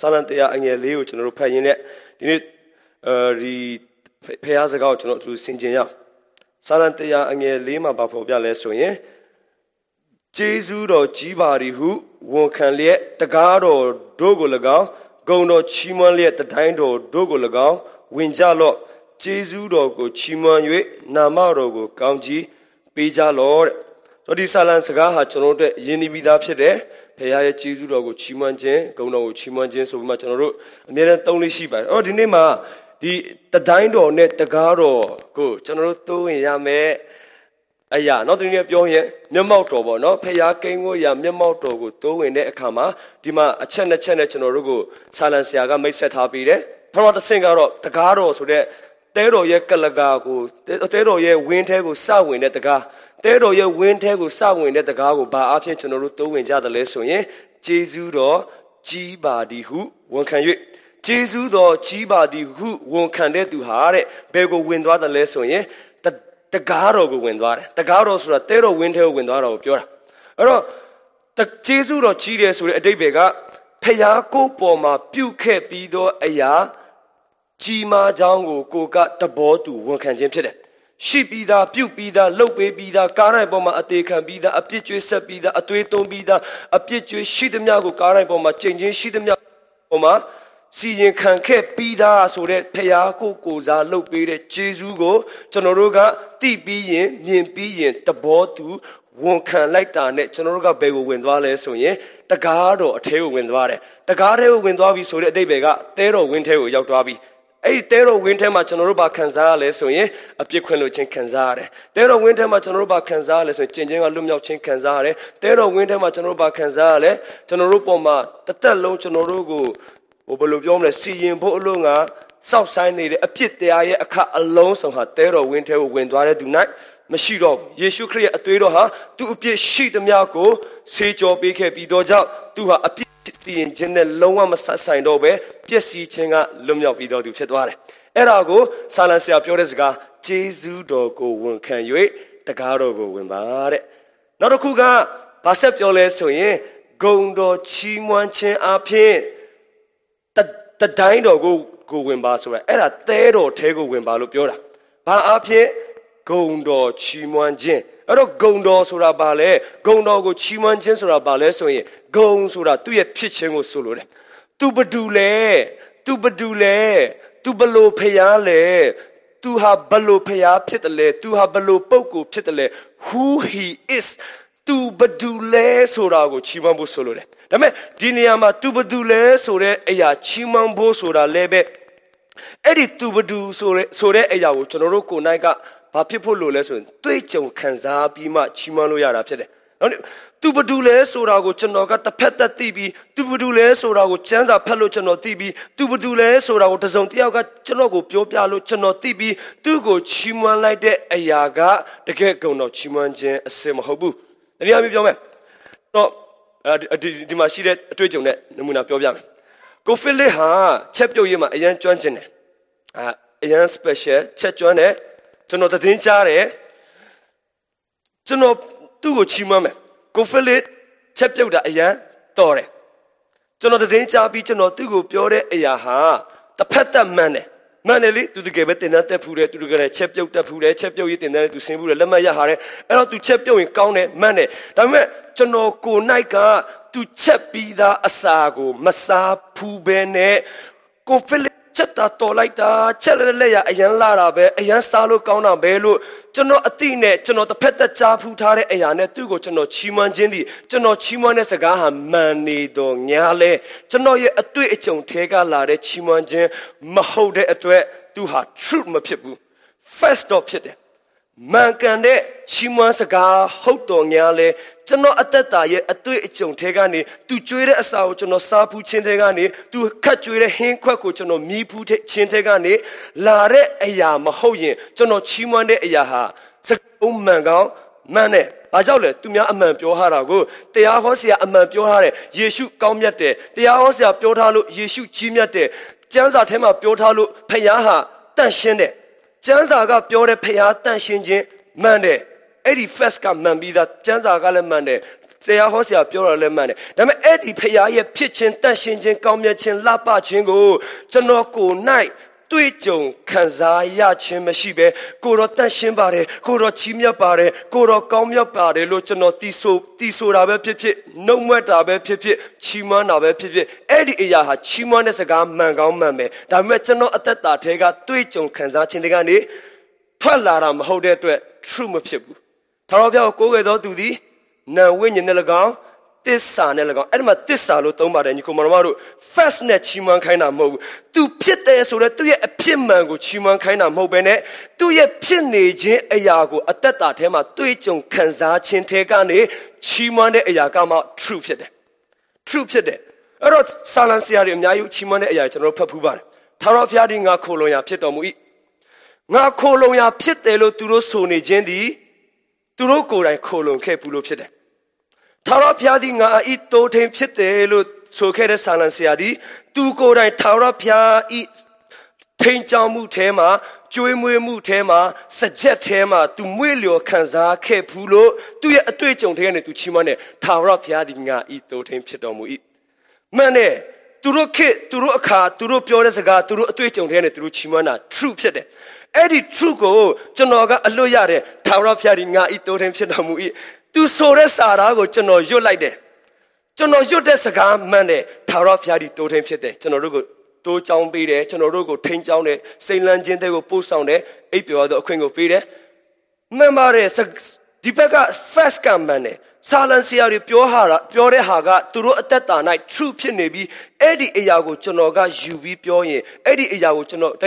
စာလံတရားအငယ်လေးကိုကျွန်တော်တို့ဖတ်ရင်းနဲ့ဒီနေ့အဲဒီဖះစကားကိုကျွန်တော်တို့ဆင်ခြင်ရအောင်စာလံတရားအငယ်လေးမှာဘာဖော်ပြလဲဆိုရင်ကျေးဇူးတော်ကြီးပါသည်ဟုဝန်ခံလျက်တကားတော်တို့ကို၎င်းဂုံတော်ချီးမွမ်းလျက်တတိုင်းတော်တို့ကို၎င်းဝင်ကြလော့ကျေးဇူးတော်ကိုချီးမွမ်း၍နာမတော်ကိုကောင်းကြီးပေးကြလော့တဲ့ဆိုဒီဆာလံစကားဟာကျွန်တော်တို့ယဉ်နေပြီးသားဖြစ်တယ် ဖခင်ရဲ့ကြီးစုတော်ကိုချီးမွမ်းခြင်းဂုဏ်တော်ကိုချီးမွမ်းခြင်းဆိုပြီးမှကျွန်တော်တို့အမြဲတမ်းသုံးလေးရှိပါတယ်။အော်ဒီနေ့မှာဒီတတိုင်းတော်နဲ့တကားတော်ကိုကျွန်တော်တို့သုံးဝင်ရမယ်။အရာနော်ဒီနေ့ပြောရင်မျက်မှောက်တော်ပေါ့နော်ဖခင်ကိန်းကိုရမျက်မှောက်တော်ကိုသုံးဝင်တဲ့အခါမှာဒီမှာအချက်နှစ်ချက်နဲ့ကျွန်တော်တို့ကိုဆာလန်ဆရာကမိတ်ဆက်ထားပြီးတယ်။ပထမတစ်ဆင့်ကတော့တကားတော်ဆိုတဲ့ တဲတော်ရဲ့ကလကာကိုတဲတော်ရဲ့ဝင်းထဲကိုစဝင်တဲ့တကားတဲတော်ရဲ့ဝင်းထဲကိုစဝင်တဲ့တကားကိုဘာအဖြစ်ကျွန်တော်တို့တိုးဝင်ကြတယ်လဲဆိုရင်ဂျေဇူးတော်ကြီးပါသည်ဟုဝန်ခံ၍ဂျေဇူးတော်ကြီးပါသည်ဟုဝန်ခံတဲ့သူဟာတဲ့ဘယ်ကိုဝင်သွားတယ်လဲဆိုရင်တကားတော်ကိုဝင်သွားတယ်တကားတော်ဆိုတာတဲတော်ဝင်းထဲကိုဝင်သွားတာကိုပြောတာအဲ့တော့ဂျေဇုတော်ကြီးတယ်ဆိုတဲ့အတိတ်ပဲကဖျားကိုပေါ်မှာပြုတ်ခဲ့ပြီးသောအရာ ကြီးမားကြောင်းကိုကိုကတဘောတူဝန်ခံခြင်းဖြစ်တယ်ရှိပြီးသားပြုတ်ပြီးသားလှုပ်ပေးပြီးသားကားတိုင်းပေါ်မှာအသေးခံပြီးသားအပြစ်ကြွေးဆက်ပြီးသားအသွေးသွင်းပြီးသားအပြစ်ကြွေးရှိသမျှကိုကားတိုင်းပေါ်မှာချိန်ချင်းရှိသမျှပေါ်မှာစီရင်ခံခဲ့ပြီးသားဆိုတဲ့ဖျားကိုကိုစားလှုပ်ပေးတဲ့ဂျေဇူးကိုကျွန်တော်တို့ကသိပြီးရင်မြင်ပြီးရင်တဘောတူဝန်ခံလိုက်တာနဲ့ကျွန်တော်တို့ကဘယ်ကိုဝင်သွားလဲဆိုရင်တကားတော်အထဲကိုဝင်သွားတယ်တကားထဲကိုဝင်သွားပြီဆိုတဲ့အတိတ်ပဲကတဲတော်ဝင်းထဲကိုရောက်သွားပြီ အဲ့ဒီတဲတော်ဝင်းထဲမှာကျွန်တော်တို့ဘာခံစားရလဲဆိုရင်အပြစ်ခွင့်လို့ခြင်းခံစားရတယ်တဲတော်ဝင်းထဲမှာကျွန်တော်တို့ဘာခံစားရလဲဆိုရင်ကျင်ချင်းကလွတ်မြောက်ခြင်းခံစားရတယ်တဲတော်ဝင်းထဲမှာကျွန်တော်တို့ဘာခံစားရလဲကျွန်တော်တို့ပုံမှာတသက်လုံးကျွန်တော်တို့ကိုဟိုဘယ်လိုပြောမလဲစီရင်ဖို့အလို့ငါစောက်ဆိုင်နေတဲ့အပြစ်တရားရဲ့အခအလုံးစုံဟာတဲတော်ဝင်းထဲကိုဝင်သွားတဲ့သူ၌မရှိတော့ဘူးယေရှုခရစ်ရဲ့အသွေးတော်ဟာသူအပြစ်ရှိသမျှကိုဆေးကြောပေးခဲ့ပြီးတော့ကြောင့်သူဟာအပြစ် စီရင်ခြင်းနဲ့လုံးဝမဆက်ဆိုင်တော့ပဲပျက်စီးခြင်းကလွတ်မြောက်ပြီးတော့သူဖြစ်သွားတယ်အဲ့ဒါကိုဆာလန်ဆရာပြောတဲ့စကားဂျေဇူးတော်ကိုဝန်ခံ၍တကားတော်ကိုဝင်ပါတဲ့နောက်တစ်ခုကဘာဆက်ပြောလဲဆိုရင်ဂုံတော်ချီးမွမ်းခြင်းအပြင်တတိုင်းတော်ကိုကိုဝင်ပါဆိုရအဲ့ဒါသဲတော်ထဲကိုဝင်ပါလို့ပြောတာဘာအဖြစ်ဂုံတော်ချီးမွမ်းခြင်းအဲ့တော့ဂုံတော်ဆိုတာဘာလဲဂုံတော်ကိုချီးမွမ်းခြင်းဆိုတာဘာလဲဆိုရင် ဂုံဆိုတာသူ့ရဲ့ဖြစ်ခြင်းကိုဆိုလိုတယ်သူဘဒူလဲသူဘဒူလဲသူဘလို့ဖျားလဲသူဟာဘလို့ဖျားဖြစ်တယ်လဲသူဟာဘလို့ပုပ်ကိုဖြစ်တယ်လဲ who he is သူဘဒူလဲဆိုတာကိုချီးမွမ်းဖို့ဆိုလိုတယ်ဒါပေမဲ့ဒီနေရာမှာသူဘဒူလဲ ဆိုတဲ့အရာချီးမွမ်းဖို့ဆိုတာလည်းပဲအဲ့ဒီသူဘဒူ ဆိုတဲ့ဆိုတဲ့အရာကိုကျွန်တော်တို့ကိုယ်၌ကဘာဖြစ်ဖို့လို့လဲဆိုရင်တွေးကြုံခံစားပြီးမှချီးမွမ်းလို့ရတာဖြစ်တယ်နောက် သူဘဒူလဲဆိုတာကိုကျွန်တော်ကတစ်ဖက်သက်သိပြီးသူဘဒူလဲဆိုတာကိုစမ်းစာဖတ်လို့ကျွန်တော်သိပြီးသူဘဒူလဲဆိုတာကိုတစုံတစ်ယောက်ကကျွန်တော်ကိုပြောပြလို့ကျွန်တော်သိပြီးသူ့ကိုချီးမွမ်းလိုက်တဲ့အရာကတကယ်ကုံတော့ချီးမွမ်းခြင်းအစစ်မဟုတ်ဘူး။တရားမျိုးပြောမယ်။တော့အဲဒီဒီမှာရှိတဲ့အတွေ့အကြုံနဲ့နမူနာပြောပြမယ်။ကိုဖီလစ်ဟာချက်ပြုတ်ရေးမှာအရန်ကျွမ်းကျင်တယ်။အာအရန် special ချက်ကျွမ်းတယ်။ကျွန်တော်သတင်းကြားတယ်ကျွန်တော်သူ့ကိုချီးမွမ်းမယ် ကိုဖီလစ်ချက်ပြုတ်တာအရန်တော်တယ်ကျွန်တော်သတင်းကြားပြီးကျွန်တော်သူ့ကိုပြောတဲ့အရာဟာတစ်ဖက်သက်မှန်တယ်မှန်တယ်လေသူတကယ်ပဲတင်တဲ့တက်ဖူးတယ်သူတကယ်လည်းချက်ပြုတ်တက်ဖူးတယ်ချက်ပြုတ်ရေးတင်တဲ့သူဆင်းဖူးတယ်လက်မှတ်ရဟာတယ်အဲ့တော့သူချက်ပြုတ်ရင်ကောင်းတယ်မှန်တယ်ဒါပေမဲ့ကျွန်တော်ကိုနိုင်ကသူချက်ပြီးသားအစာကိုမစားဖူးပဲနဲ့ကိုဖီလစ် ချက်တာတော်လိုက်တာချက်လက်လက်ရအရန်လာတာပဲအရန်စားလို့ကောင်းတာပဲလို့ကျွန်တော်အတိနဲ့ကျွန်တော်တစ်ဖက်သက်ကြားဖူးထားတဲ့အရာနဲ့သူ့ကိုကျွန်တော်ချီးမွမ်းခြင်းသည်ကျွန်တော်ချီးမွမ်းတဲ့စကားဟာမှန်နေတော့ညာလဲကျွန်တော်ရဲ့အတွေ့အကြုံထဲကလာတဲ့ချီးမွမ်းခြင်းမဟုတ်တဲ့အတွက်သူဟာ truth မဖြစ်ဘူး first တော့ဖြစ်တယ် မှန်ကန်တဲ့ချီးမွမ်းစကားဟုတ်တော်ညာလဲကျွန်တော်အသက်တာရဲ့အတွေ့အကြုံထဲကနေသူကြွေးတဲ့အစာကိုကျွန်တော်စားဖူးခြင်းထဲကနေသူခတ်ကြွေးတဲ့ဟင်းခွက်ကိုကျွန်တော်မြည်ဖူးခြင်းထဲကနေလာတဲ့အရာမဟုတ်ရင်ကျွန်တော်ချီးမွမ်းတဲ့အရာဟာစကုံးမှန်ကောင်းမှန်တယ်။ဘာကြောင့်လဲသူများအမှန်ပြောထားတာကိုတရားဟောဆရာအမှန်ပြောထားတယ်။ယေရှုကောင်းမြတ်တယ်။တရားဟောဆရာပြောထားလို့ယေရှုကြီးမြတ်တယ်။ကျမ်းစာထဲမှာပြောထားလို့ဖခင်ဟာတန့်ရှင်းတယ်။ ကျမ်းစာကပြောတဲ့ဖခင်တန့်ရှင်းခြင်းမှန်တယ်။အဲ့ဒီ fast ကမှန်ပြီးသားကျမ်းစာကလည်းမှန်တယ်ဖဆရာဟောဆရာပြောတာလည်းမှန်တယ်ဒါပေမဲ့အဲ့ဒီဖခင်ရဲ့ဖြစ်ခြင်းတန်ရှင်ခြင်းကောင်းမြတ်ခြင်းလှပခြင်းကိုကျွန်တော်ကိုယ်၌ တွေ့ကြုံခံစားရခြင်းမရှိဘဲကိုတော့တန့်ရှင်းပါတယ်ကိုတော့ချီးမြတ်ပါတယ်ကိုတော့ကောင်းမြတ်ပါတယ်လို့ကျွန်တော်တီးဆိုတီးဆိုတာပဲဖြစ်ဖြစ်နှုတ်မွက်တာပဲဖြစ်ဖြစ်ချီးမွမ်းတာပဲဖြစ်ဖြစ်အဲ့ဒီအရာဟာချီးမွမ်းတဲ့စကားမှန်ကောင်းမှန်ပဲဒါပေမဲ့ကျွန်တော်အသက်တာထဲကတွေ့ကြုံခံစားခြင်းတွေကနေထွက်လာတာမဟုတ်တဲ့အတွက် true မဖြစ်ဘူးထာဝရဘုရားကိုကိုးကွယ်သောသူသည်နာဝိညာဉ်နဲ့၎င်း တစ္ဆာနဲ့၎င်းအဲ့ဒီမှာတစ္ဆာလို့သုံးပါတယ်ညီကိုမတော်မတို့ first နဲ့ချီးမွမ်းခိုင်းတာမဟုတ်ဘူး။ तू ဖြစ်တယ်ဆိုတော့သူ့ရဲ့အဖြစ်မှန်ကိုချီးမွမ်းခိုင်းတာမဟုတ်ဘဲနဲ့သူ့ရဲ့ဖြစ်နေခြင်းအရာကိုအသက်တာထဲမှာတွေ့ကြုံခံစားခြင်းထဲကနေချီးမွမ်းတဲ့အရာကမှ true ဖြစ်တယ်။ true ဖြစ်တယ်။အဲ့တော့ဆာလန်ဆရာတွေအများကြီးချီးမွမ်းတဲ့အရာကျွန်တော်တို့ဖတ်ဖူးပါတယ်။ထာဝရဘုရားဒီငါခိုလုံရာဖြစ်တော်မူ၏။ငါခိုလုံရာဖြစ်တယ်လို့သူတို့ဆိုနေခြင်းသည်သူတို့ကိုယ်တိုင်ခိုလုံခဲ့ဘူးလို့ဖြစ်တယ်။ ထာဝရဘုရားသည်ငါဤတိုးထိန်ဖြစ်တယ်လို့ဆိုခဲ့တဲ့ဆာလံဆရာသည်သူကိုယ်တိုင်ထာဝရဘုရားဤထိန်ကြောင်မှုထဲမှာကျွေးမွေးမှုထဲမှာစကြက်ထဲမှာသူမွေ့လျော်ခံစားခဲ့ဘူးလို့သူ့ရဲ့အတွေ့အကြုံထဲကနေသူချီးမွမ်းတယ်ထာဝရဘုရားသည်ငါဤတိုးထိန်ဖြစ်တော်မူ၏မှန်တယ်သူတို့ခေသူတို့အခါသူတို့ပြောတဲ့စကားသူတို့အတွေ့အကြုံထဲကနေသူတို့ချီးမွမ်းတာ true ဖြစ်တယ် အဲ့ဒီ true ကိုကျွန်တော်ကအလွတ်ရတဲ့ထာဝရဘုရားဒီငါဤတိုးထင်းဖြစ်တော်မူ၏သူဆိုတဲ့စာသားကိုကျွန်တော်ရွတ်လိုက်တယ်ကျွန်တော်ရွတ်တဲ့စကားမှန်တယ်ထာဝရဘုရားဒီတိုးထင်းဖြစ်တယ်ကျွန်တော်တို့ကိုတိုးချောင်းပေးတယ်ကျွန်တော်တို့ကိုထိန်းချောင်းတယ်စိန်လန်းခြင်းတွေကိုပို့ဆောင်တယ်အိပ်ပျော်သောအခွင့်ကိုပေးတယ်မှန်ပါတယ်ဒီဘက်က first ကမှန်တယ်ဆာလန်ဆရာတွေပြောဟာပြောတဲ့ဟာကသူတို့အသက်တာ၌ true ဖြစ်နေပြီးအဲ့ဒီအရာကိုကျွန်တော်ကယူပြီးပြောရင်အဲ့ဒီအရာကိုကျွန်တော်